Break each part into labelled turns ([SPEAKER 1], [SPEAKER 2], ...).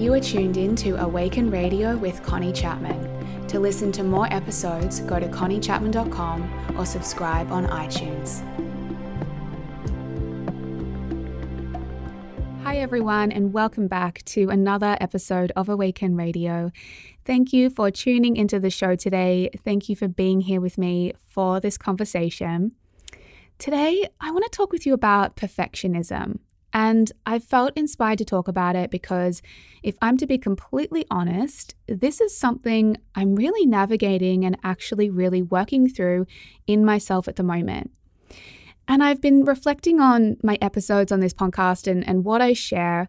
[SPEAKER 1] You are tuned in to Awaken Radio with Connie Chapman. To listen to more episodes, go to conniechapman.com or subscribe on iTunes. Hi, everyone, and welcome back to another episode of Awaken Radio. Thank you for tuning into the show today. Thank you for being here with me for this conversation. Today, I want to talk with you about perfectionism. And I felt inspired to talk about it because, if I'm to be completely honest, this is something I'm really navigating and actually really working through in myself at the moment. And I've been reflecting on my episodes on this podcast and, and what I share.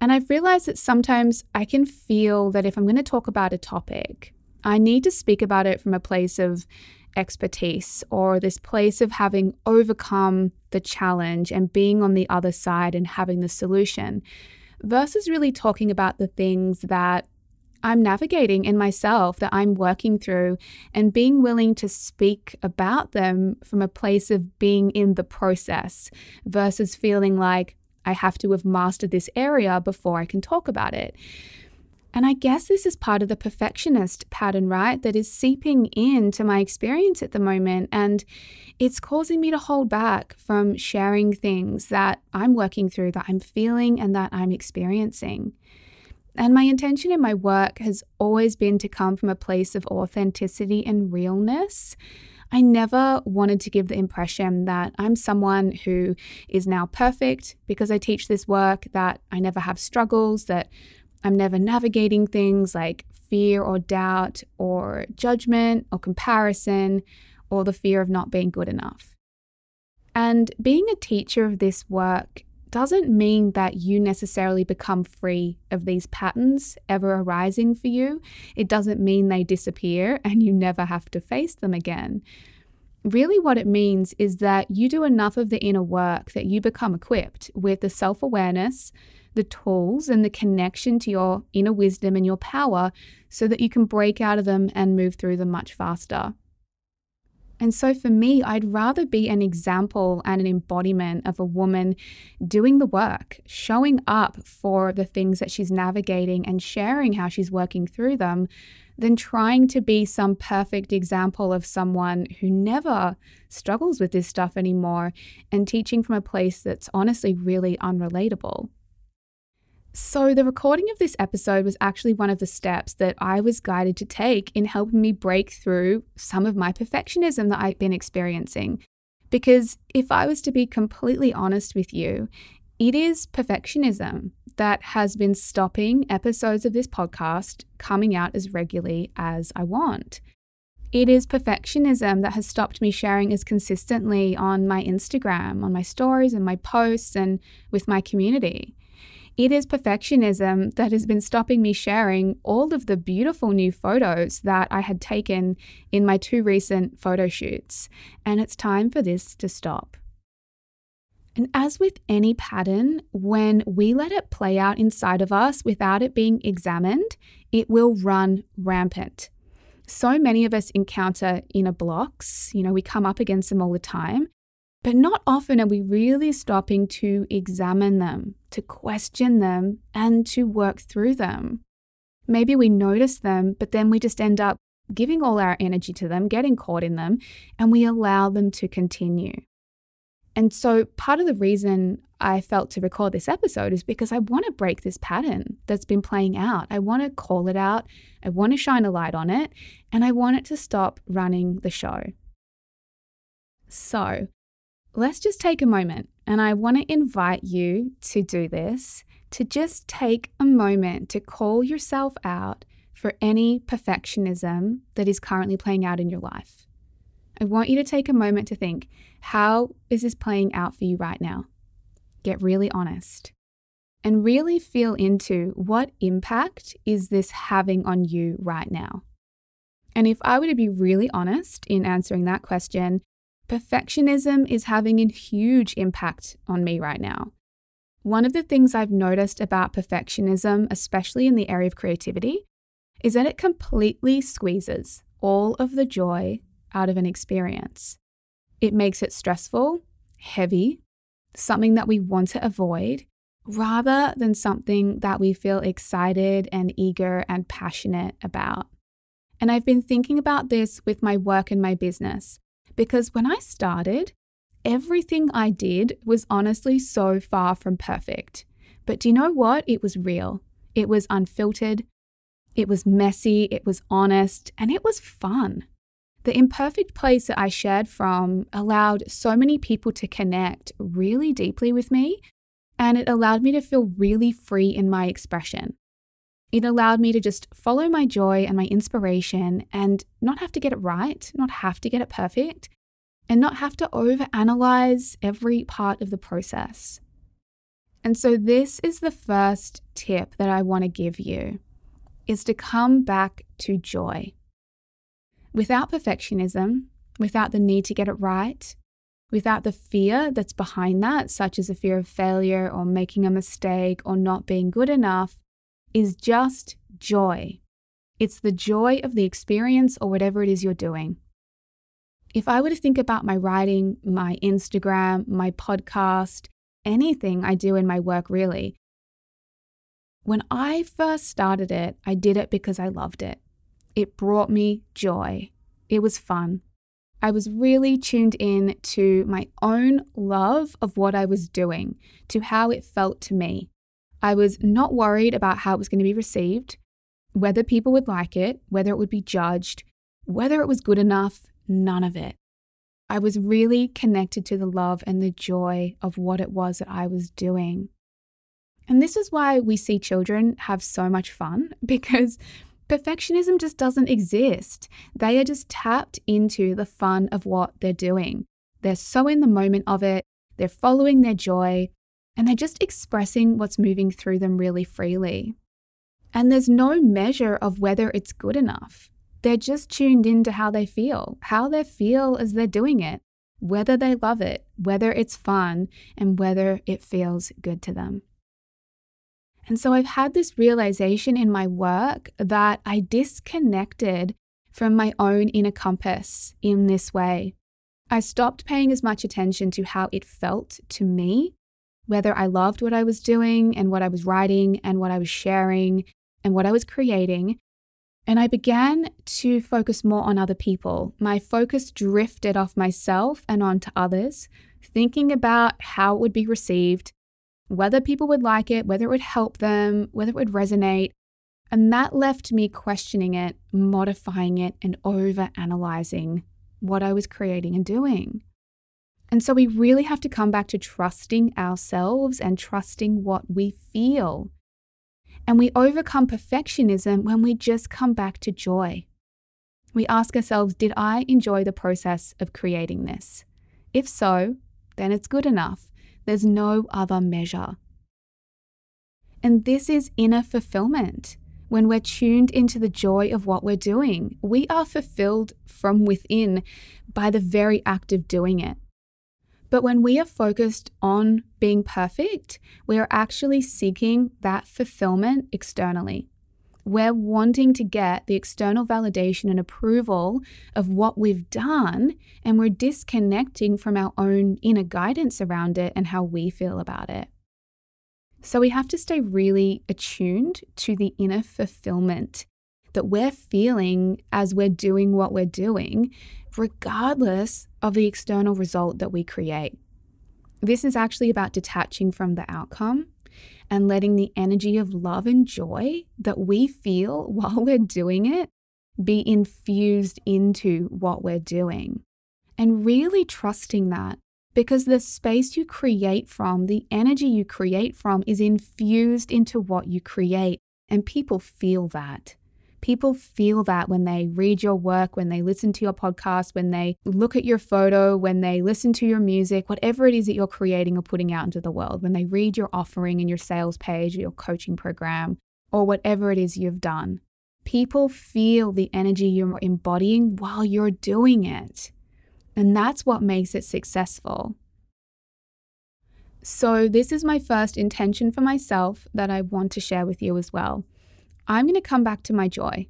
[SPEAKER 1] And I've realized that sometimes I can feel that if I'm going to talk about a topic, I need to speak about it from a place of expertise or this place of having overcome the challenge and being on the other side and having the solution versus really talking about the things that I'm navigating in myself, that I'm working through, and being willing to speak about them from a place of being in the process versus feeling like I have to have mastered this area before I can talk about it. And I guess this is part of the perfectionist pattern, right? That is seeping into my experience at the moment. And it's causing me to hold back from sharing things that I'm working through, that I'm feeling, and that I'm experiencing. And my intention in my work has always been to come from a place of authenticity and realness. I never wanted to give the impression that I'm someone who is now perfect because I teach this work, that I never have struggles, that I'm never navigating things like fear or doubt or judgment or comparison or the fear of not being good enough. And being a teacher of this work doesn't mean that you necessarily become free of these patterns ever arising for you. It doesn't mean they disappear and you never have to face them again. Really, what it means is that you do enough of the inner work that you become equipped with the self awareness, the tools, and the connection to your inner wisdom and your power so that you can break out of them and move through them much faster. And so for me, I'd rather be an example and an embodiment of a woman doing the work, showing up for the things that she's navigating and sharing how she's working through them, than trying to be some perfect example of someone who never struggles with this stuff anymore and teaching from a place that's honestly really unrelatable. So, the recording of this episode was actually one of the steps that I was guided to take in helping me break through some of my perfectionism that I've been experiencing. Because if I was to be completely honest with you, it is perfectionism that has been stopping episodes of this podcast coming out as regularly as I want. It is perfectionism that has stopped me sharing as consistently on my Instagram, on my stories and my posts, and with my community. It is perfectionism that has been stopping me sharing all of the beautiful new photos that I had taken in my two recent photo shoots. And it's time for this to stop. And as with any pattern, when we let it play out inside of us without it being examined, it will run rampant. So many of us encounter inner blocks, you know, we come up against them all the time. But not often are we really stopping to examine them, to question them, and to work through them. Maybe we notice them, but then we just end up giving all our energy to them, getting caught in them, and we allow them to continue. And so, part of the reason I felt to record this episode is because I want to break this pattern that's been playing out. I want to call it out, I want to shine a light on it, and I want it to stop running the show. So, let's just take a moment and I want to invite you to do this to just take a moment to call yourself out for any perfectionism that is currently playing out in your life. I want you to take a moment to think how is this playing out for you right now? Get really honest and really feel into what impact is this having on you right now. And if I were to be really honest in answering that question, perfectionism is having a huge impact on me right now. One of the things I've noticed about perfectionism, especially in the area of creativity, is that it completely squeezes all of the joy out of an experience. It makes it stressful, heavy, something that we want to avoid, rather than something that we feel excited and eager and passionate about. And I've been thinking about this with my work and my business because when I started, everything I did was honestly so far from perfect. But do you know what? It was real, it was unfiltered, it was messy, it was honest, and it was fun. The imperfect place that I shared from allowed so many people to connect really deeply with me, and it allowed me to feel really free in my expression. It allowed me to just follow my joy and my inspiration and not have to get it right, not have to get it perfect, and not have to overanalyze every part of the process. And so this is the first tip that I want to give you is to come back to joy. Without perfectionism, without the need to get it right, without the fear that's behind that, such as a fear of failure or making a mistake or not being good enough, is just joy. It's the joy of the experience or whatever it is you're doing. If I were to think about my writing, my Instagram, my podcast, anything I do in my work, really, when I first started it, I did it because I loved it. It brought me joy. It was fun. I was really tuned in to my own love of what I was doing, to how it felt to me. I was not worried about how it was going to be received, whether people would like it, whether it would be judged, whether it was good enough, none of it. I was really connected to the love and the joy of what it was that I was doing. And this is why we see children have so much fun because perfectionism just doesn't exist. They are just tapped into the fun of what they're doing. They're so in the moment of it, they're following their joy, and they're just expressing what's moving through them really freely. And there's no measure of whether it's good enough. They're just tuned into how they feel, how they feel as they're doing it, whether they love it, whether it's fun, and whether it feels good to them. And so I've had this realization in my work that I disconnected from my own inner compass in this way. I stopped paying as much attention to how it felt to me, whether I loved what I was doing and what I was writing and what I was sharing and what I was creating. And I began to focus more on other people. My focus drifted off myself and onto others, thinking about how it would be received, whether people would like it, whether it would help them, whether it would resonate. And that left me questioning it, modifying it, and over analyzing what I was creating and doing. And so we really have to come back to trusting ourselves and trusting what we feel. And we overcome perfectionism when we just come back to joy. We ask ourselves, did I enjoy the process of creating this? If so, then it's good enough. There's no other measure. And this is inner fulfillment. When we're tuned into the joy of what we're doing, we are fulfilled from within by the very act of doing it. But when we are focused on being perfect, we are actually seeking that fulfillment externally. We're wanting to get the external validation and approval of what we've done, and we're disconnecting from our own inner guidance around it and how we feel about it. So we have to stay really attuned to the inner fulfillment that we're feeling as we're doing what we're doing, regardless of the external result that we create. This is actually about detaching from the outcome and letting the energy of love and joy that we feel while we're doing it be infused into what we're doing. And really trusting that because the space you create from, the energy you create from, is infused into what you create. And people feel that. People feel that when they read your work, when they listen to your podcast, when they look at your photo, when they listen to your music, whatever it is that you're creating or putting out into the world, when they read your offering and your sales page, or your coaching program, or whatever it is you've done. People feel the energy you're embodying while you're doing it. And that's what makes it successful. So, this is my first intention for myself that I want to share with you as well. I'm going to come back to my joy.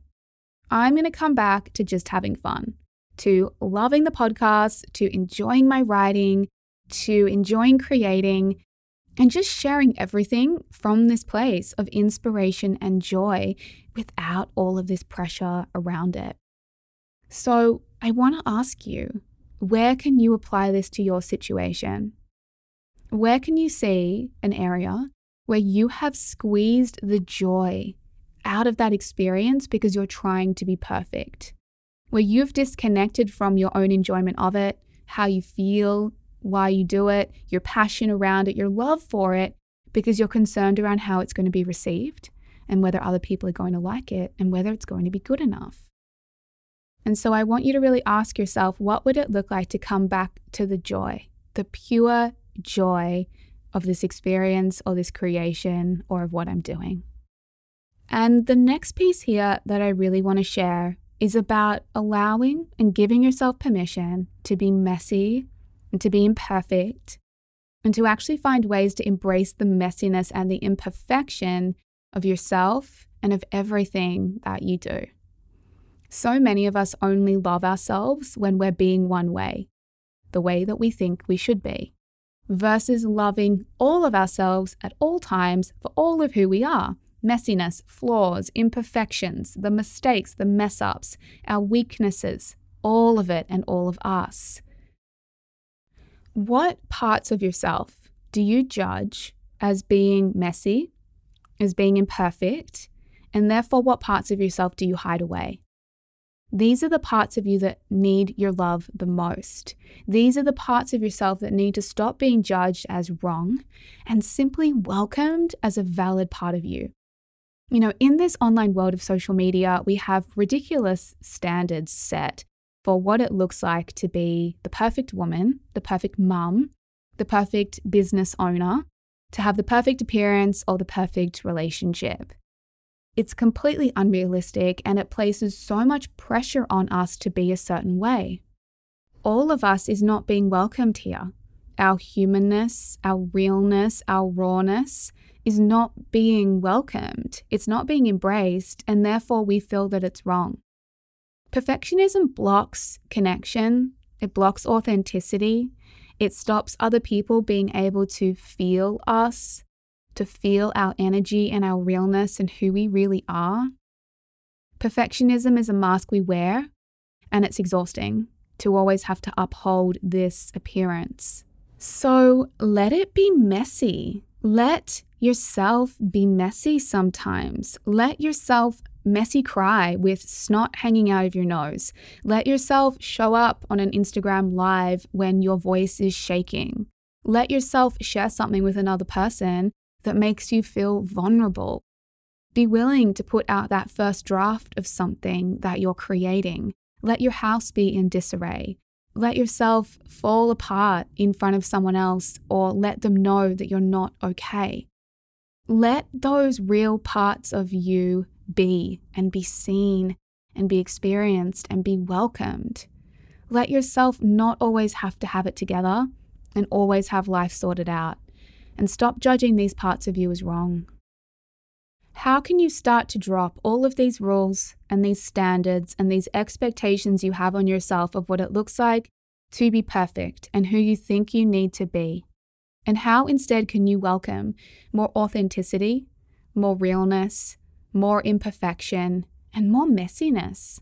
[SPEAKER 1] I'm going to come back to just having fun, to loving the podcast, to enjoying my writing, to enjoying creating. and just sharing everything from this place of inspiration and joy without all of this pressure around it. So, I want to ask you where can you apply this to your situation? Where can you see an area where you have squeezed the joy out of that experience because you're trying to be perfect? Where you've disconnected from your own enjoyment of it, how you feel, why you do it, your passion around it, your love for it, because you're concerned around how it's going to be received and whether other people are going to like it and whether it's going to be good enough. And so I want you to really ask yourself what would it look like to come back to the joy, the pure joy of this experience or this creation or of what I'm doing. And the next piece here that I really want to share is about allowing and giving yourself permission to be messy and to be imperfect and to actually find ways to embrace the messiness and the imperfection of yourself and of everything that you do. So many of us only love ourselves when we're being one way, the way that we think we should be, versus loving all of ourselves at all times for all of who we are messiness, flaws, imperfections, the mistakes, the mess ups, our weaknesses, all of it and all of us. What parts of yourself do you judge as being messy, as being imperfect, and therefore what parts of yourself do you hide away? These are the parts of you that need your love the most. These are the parts of yourself that need to stop being judged as wrong and simply welcomed as a valid part of you. You know, in this online world of social media, we have ridiculous standards set for what it looks like to be the perfect woman, the perfect mum, the perfect business owner, to have the perfect appearance or the perfect relationship. It's completely unrealistic and it places so much pressure on us to be a certain way. All of us is not being welcomed here. Our humanness, our realness, our rawness is not being welcomed. It's not being embraced, and therefore we feel that it's wrong. Perfectionism blocks connection, it blocks authenticity, it stops other people being able to feel us, to feel our energy and our realness and who we really are. Perfectionism is a mask we wear, and it's exhausting to always have to uphold this appearance. So let it be messy. Let yourself be messy sometimes. Let yourself messy cry with snot hanging out of your nose. Let yourself show up on an Instagram live when your voice is shaking. Let yourself share something with another person that makes you feel vulnerable. Be willing to put out that first draft of something that you're creating. Let your house be in disarray. Let yourself fall apart in front of someone else or let them know that you're not okay. Let those real parts of you be and be seen and be experienced and be welcomed. Let yourself not always have to have it together and always have life sorted out and stop judging these parts of you as wrong. How can you start to drop all of these rules and these standards and these expectations you have on yourself of what it looks like to be perfect and who you think you need to be? And how instead can you welcome more authenticity, more realness, more imperfection, and more messiness?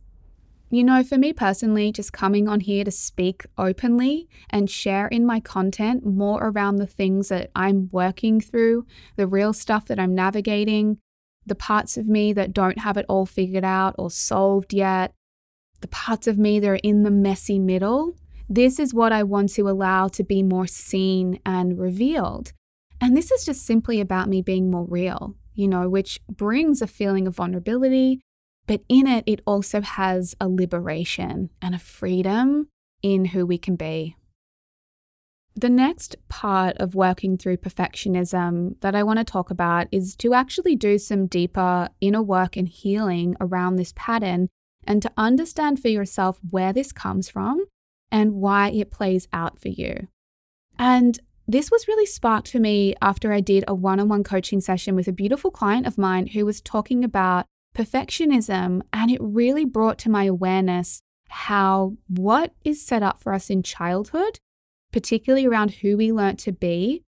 [SPEAKER 1] You know, for me personally, just coming on here to speak openly and share in my content more around the things that I'm working through, the real stuff that I'm navigating, the parts of me that don't have it all figured out or solved yet, the parts of me that are in the messy middle. This is what I want to allow to be more seen and revealed. And this is just simply about me being more real, you know, which brings a feeling of vulnerability but in it, it also has a liberation and a freedom in who we can be. The next part of working through perfectionism that I want to talk about is to actually do some deeper inner work and healing around this pattern and to understand for yourself where this comes from and why it plays out for you. And this was really sparked for me after I did a one on one coaching session with a beautiful client of mine who was talking about perfectionism. And it really brought to my awareness how what is set up for us in childhood, particularly around who we learnt to be,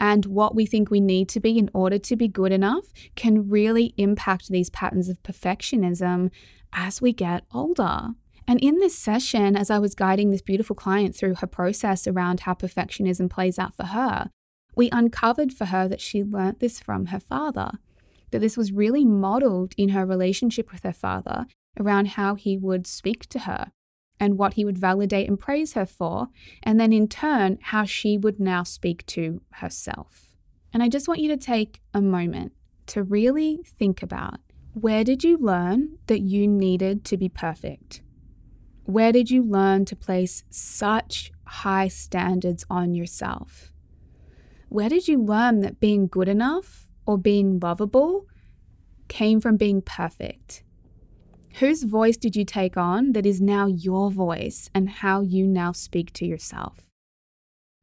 [SPEAKER 1] and what we think we need to be in order to be good enough can really impact these patterns of perfectionism as we get older. And in this session, as I was guiding this beautiful client through her process around how perfectionism plays out for her, we uncovered for her that she learnt this from her father, that this was really modeled in her relationship with her father around how he would speak to her and what he would validate and praise her for, and then in turn, how she would now speak to herself. And I just want you to take a moment to really think about where did you learn that you needed to be perfect? Where did you learn to place such high standards on yourself? Where did you learn that being good enough or being lovable came from being perfect? Whose voice did you take on that is now your voice and how you now speak to yourself?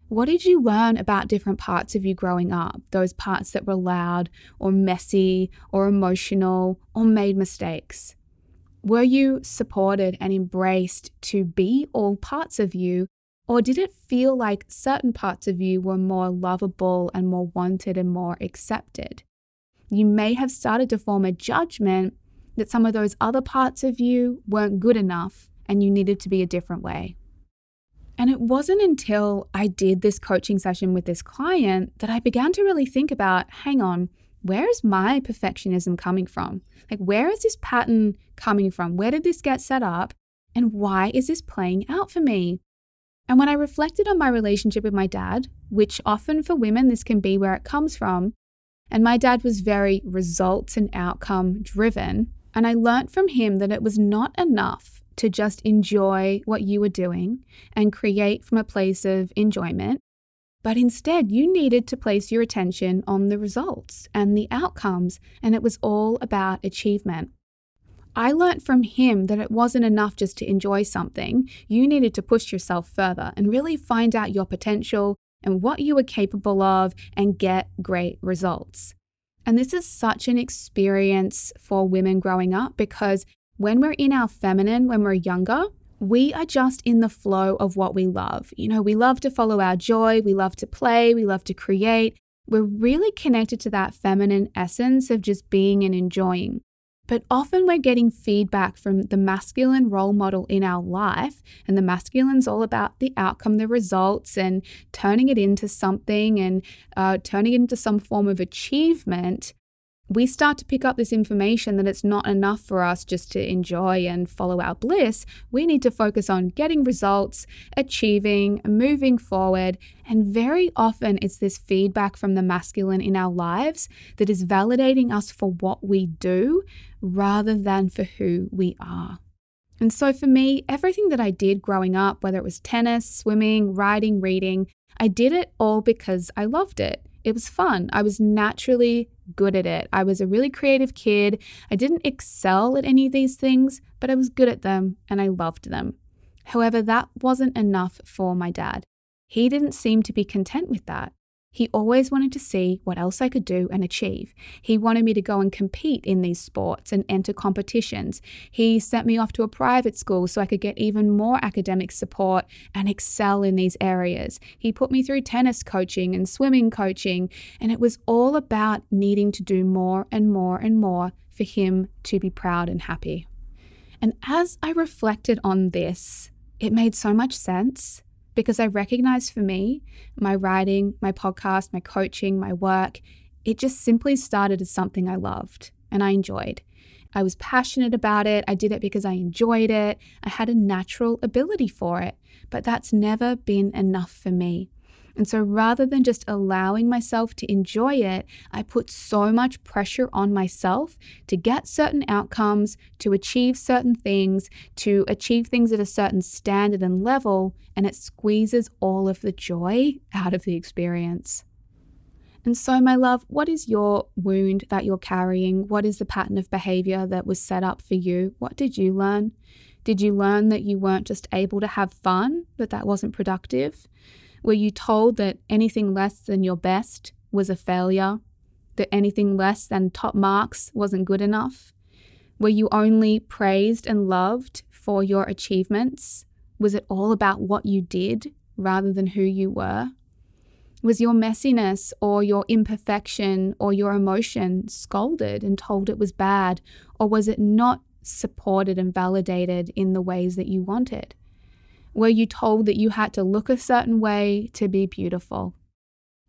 [SPEAKER 1] What did you learn about different parts of you growing up? Those parts that were loud or messy or emotional or made mistakes? Were you supported and embraced to be all parts of you? Or did it feel like certain parts of you were more lovable and more wanted and more accepted? You may have started to form a judgment that some of those other parts of you weren't good enough and you needed to be a different way. And it wasn't until I did this coaching session with this client that I began to really think about hang on, where is my perfectionism coming from? Like, where is this pattern coming from? Where did this get set up? And why is this playing out for me? And when I reflected on my relationship with my dad, which often for women this can be where it comes from, and my dad was very results and outcome driven, and I learnt from him that it was not enough to just enjoy what you were doing and create from a place of enjoyment, but instead you needed to place your attention on the results and the outcomes, and it was all about achievement. I learnt from him that it wasn't enough just to enjoy something. You needed to push yourself further and really find out your potential and what you were capable of and get great results. And this is such an experience for women growing up because when we're in our feminine, when we're younger, we are just in the flow of what we love. You know, we love to follow our joy, we love to play, we love to create. We're really connected to that feminine essence of just being and enjoying. But often we're getting feedback from the masculine role model in our life, and the masculine's all about the outcome, the results, and turning it into something and uh, turning it into some form of achievement we start to pick up this information that it's not enough for us just to enjoy and follow our bliss. We need to focus on getting results, achieving, moving forward. And very often, it's this feedback from the masculine in our lives that is validating us for what we do rather than for who we are. And so, for me, everything that I did growing up, whether it was tennis, swimming, riding, reading, I did it all because I loved it. It was fun. I was naturally good at it. I was a really creative kid. I didn't excel at any of these things, but I was good at them and I loved them. However, that wasn't enough for my dad. He didn't seem to be content with that. He always wanted to see what else I could do and achieve. He wanted me to go and compete in these sports and enter competitions. He sent me off to a private school so I could get even more academic support and excel in these areas. He put me through tennis coaching and swimming coaching, and it was all about needing to do more and more and more for him to be proud and happy. And as I reflected on this, it made so much sense because I recognize for me, my writing, my podcast, my coaching, my work, it just simply started as something I loved and I enjoyed. I was passionate about it. I did it because I enjoyed it. I had a natural ability for it, but that's never been enough for me. And so rather than just allowing myself to enjoy it, I put so much pressure on myself to get certain outcomes, to achieve certain things, to achieve things at a certain standard and level, and it squeezes all of the joy out of the experience. And so, my love, what is your wound that you're carrying? What is the pattern of behavior that was set up for you? What did you learn? Did you learn that you weren't just able to have fun, that that wasn't productive? Were you told that anything less than your best was a failure? That anything less than top marks wasn't good enough? Were you only praised and loved for your achievements? Was it all about what you did rather than who you were? Was your messiness or your imperfection or your emotion scolded and told it was bad? Or was it not supported and validated in the ways that you wanted? Were you told that you had to look a certain way to be beautiful?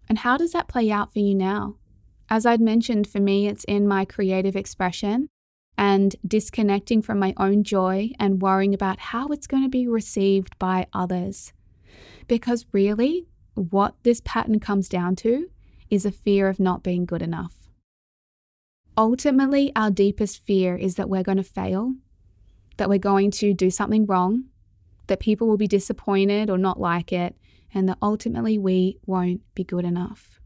[SPEAKER 1] And how does that play out for you now? As I'd mentioned, for me, it's in my creative expression and disconnecting from my own joy and worrying about how it's going to be received by others. Because really, what this pattern comes down to is a fear of not being good enough. Ultimately, our deepest fear is that we're going to fail, that we're going to do something wrong, that people will be disappointed or not like it, and that ultimately we won't be good enough.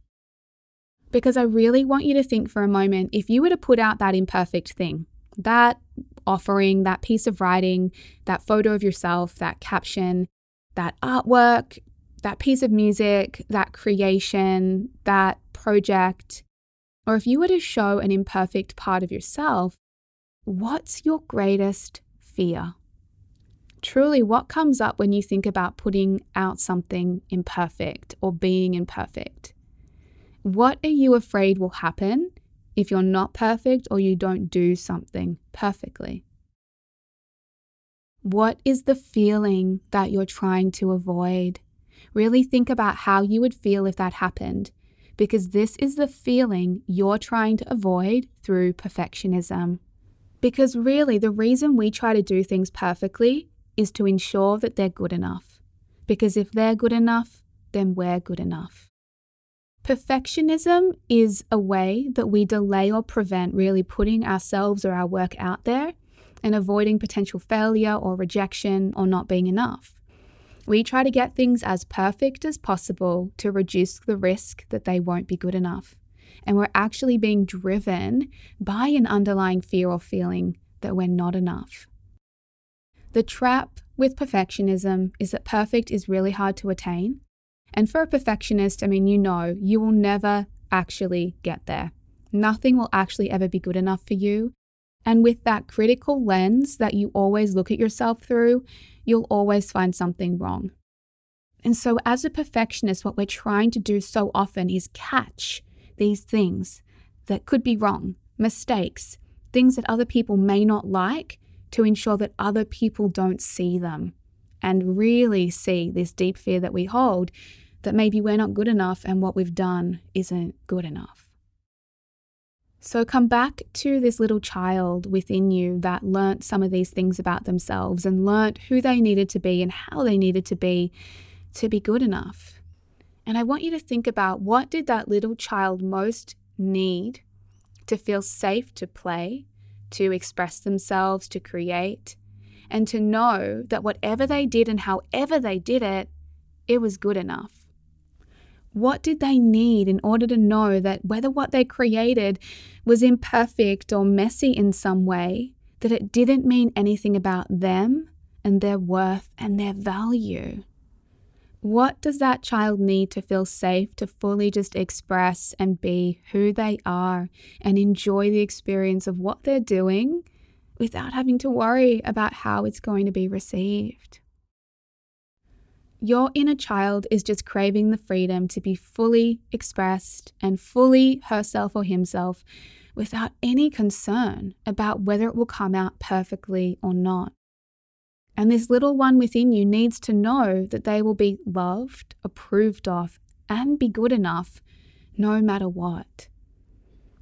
[SPEAKER 1] Because I really want you to think for a moment if you were to put out that imperfect thing, that offering, that piece of writing, that photo of yourself, that caption, that artwork, that piece of music, that creation, that project, or if you were to show an imperfect part of yourself, what's your greatest fear? Truly, what comes up when you think about putting out something imperfect or being imperfect? What are you afraid will happen if you're not perfect or you don't do something perfectly? What is the feeling that you're trying to avoid? Really think about how you would feel if that happened, because this is the feeling you're trying to avoid through perfectionism. Because really, the reason we try to do things perfectly is to ensure that they're good enough. Because if they're good enough, then we're good enough. Perfectionism is a way that we delay or prevent really putting ourselves or our work out there and avoiding potential failure or rejection or not being enough. We try to get things as perfect as possible to reduce the risk that they won't be good enough. And we're actually being driven by an underlying fear or feeling that we're not enough. The trap with perfectionism is that perfect is really hard to attain. And for a perfectionist, I mean, you know, you will never actually get there. Nothing will actually ever be good enough for you. And with that critical lens that you always look at yourself through, you'll always find something wrong. And so, as a perfectionist, what we're trying to do so often is catch these things that could be wrong, mistakes, things that other people may not like, to ensure that other people don't see them and really see this deep fear that we hold that maybe we're not good enough and what we've done isn't good enough. So come back to this little child within you that learnt some of these things about themselves and learnt who they needed to be and how they needed to be to be good enough. And I want you to think about what did that little child most need to feel safe to play, to express themselves, to create, and to know that whatever they did and however they did it, it was good enough. What did they need in order to know that whether what they created was imperfect or messy in some way, that it didn't mean anything about them and their worth and their value? What does that child need to feel safe to fully just express and be who they are and enjoy the experience of what they're doing without having to worry about how it's going to be received? Your inner child is just craving the freedom to be fully expressed and fully herself or himself without any concern about whether it will come out perfectly or not. And this little one within you needs to know that they will be loved, approved of, and be good enough no matter what.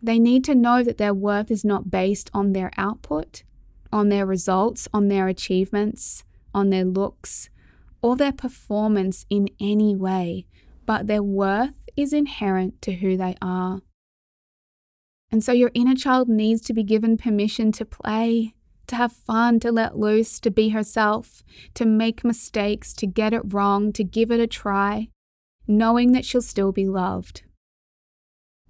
[SPEAKER 1] They need to know that their worth is not based on their output, on their results, on their achievements, on their looks, or their performance in any way, but their worth is inherent to who they are. And so your inner child needs to be given permission to play, to have fun, to let loose, to be herself, to make mistakes, to get it wrong, to give it a try, knowing that she'll still be loved.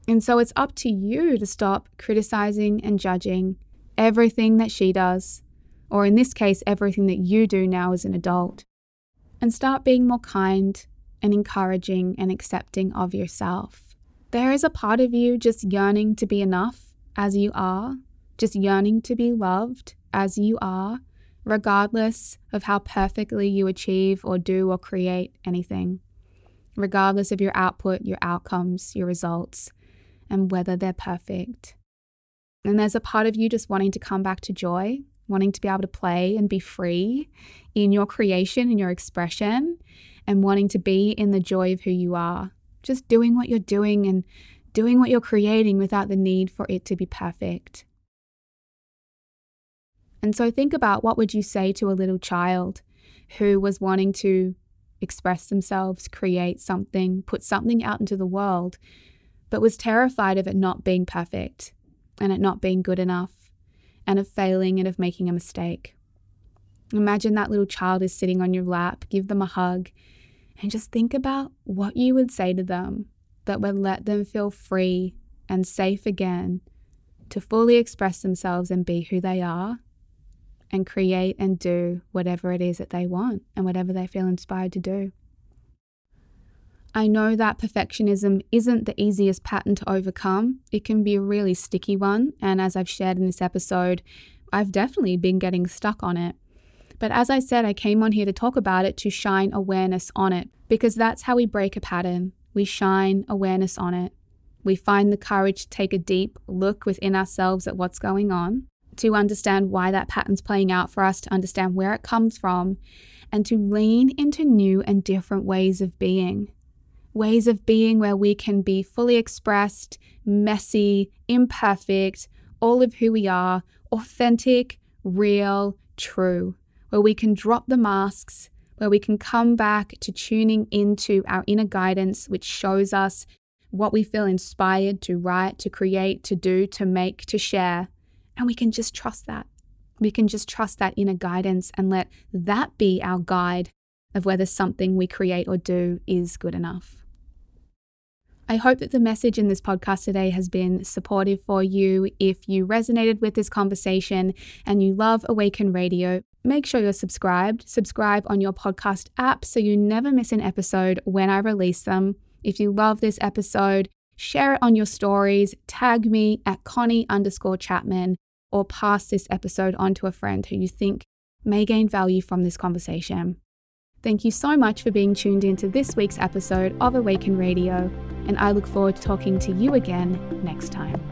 [SPEAKER 1] And so it's up to you to stop criticizing and judging everything that she does, or in this case, everything that you do now as an adult and start being more kind and encouraging and accepting of yourself. There is a part of you just yearning to be enough as you are, just yearning to be loved as you are, regardless of how perfectly you achieve or do or create anything. regardless of your output, your outcomes, your results, and whether they're perfect. And there's a part of you just wanting to come back to joy, wanting to be able to play and be free in your creation and your expression, and wanting to be in the joy of who you are. Just doing what you're doing and doing what you're creating without the need for it to be perfect. And so think about what would you say to a little child who was wanting to express themselves, create something, put something out into the world, but was terrified of it not being perfect and it not being good enough and of failing and of making a mistake. Imagine that little child is sitting on your lap, give them a hug, and just think about what you would say to them that would let them feel free and safe again to fully express themselves and be who they are and create and do whatever it is that they want and whatever they feel inspired to do. I know that perfectionism isn't the easiest pattern to overcome. It can be a really sticky one. And as I've shared in this episode, I've definitely been getting stuck on it. But as I said, I came on here to talk about it to shine awareness on it because that's how we break a pattern. We shine awareness on it. We find the courage to take a deep look within ourselves at what's going on to understand why that pattern's playing out for us, to understand where it comes from, and to lean into new and different ways of being. Ways of being where we can be fully expressed, messy, imperfect, all of who we are, authentic, real, true, where we can drop the masks, where we can come back to tuning into our inner guidance, which shows us what we feel inspired to write, to create, to do, to make, to share and we can just trust that. We can just trust that inner guidance and let that be our guide of whether something we create or do is good enough. I hope that the message in this podcast today has been supportive for you. If you resonated with this conversation and you love Awaken Radio, make sure you're subscribed. Subscribe on your podcast app so you never miss an episode when I release them. If you love this episode, share it on your stories, tag me at Connie underscore Chapman, or pass this episode on to a friend who you think may gain value from this conversation. Thank you so much for being tuned into this week's episode of Awaken Radio, and I look forward to talking to you again next time.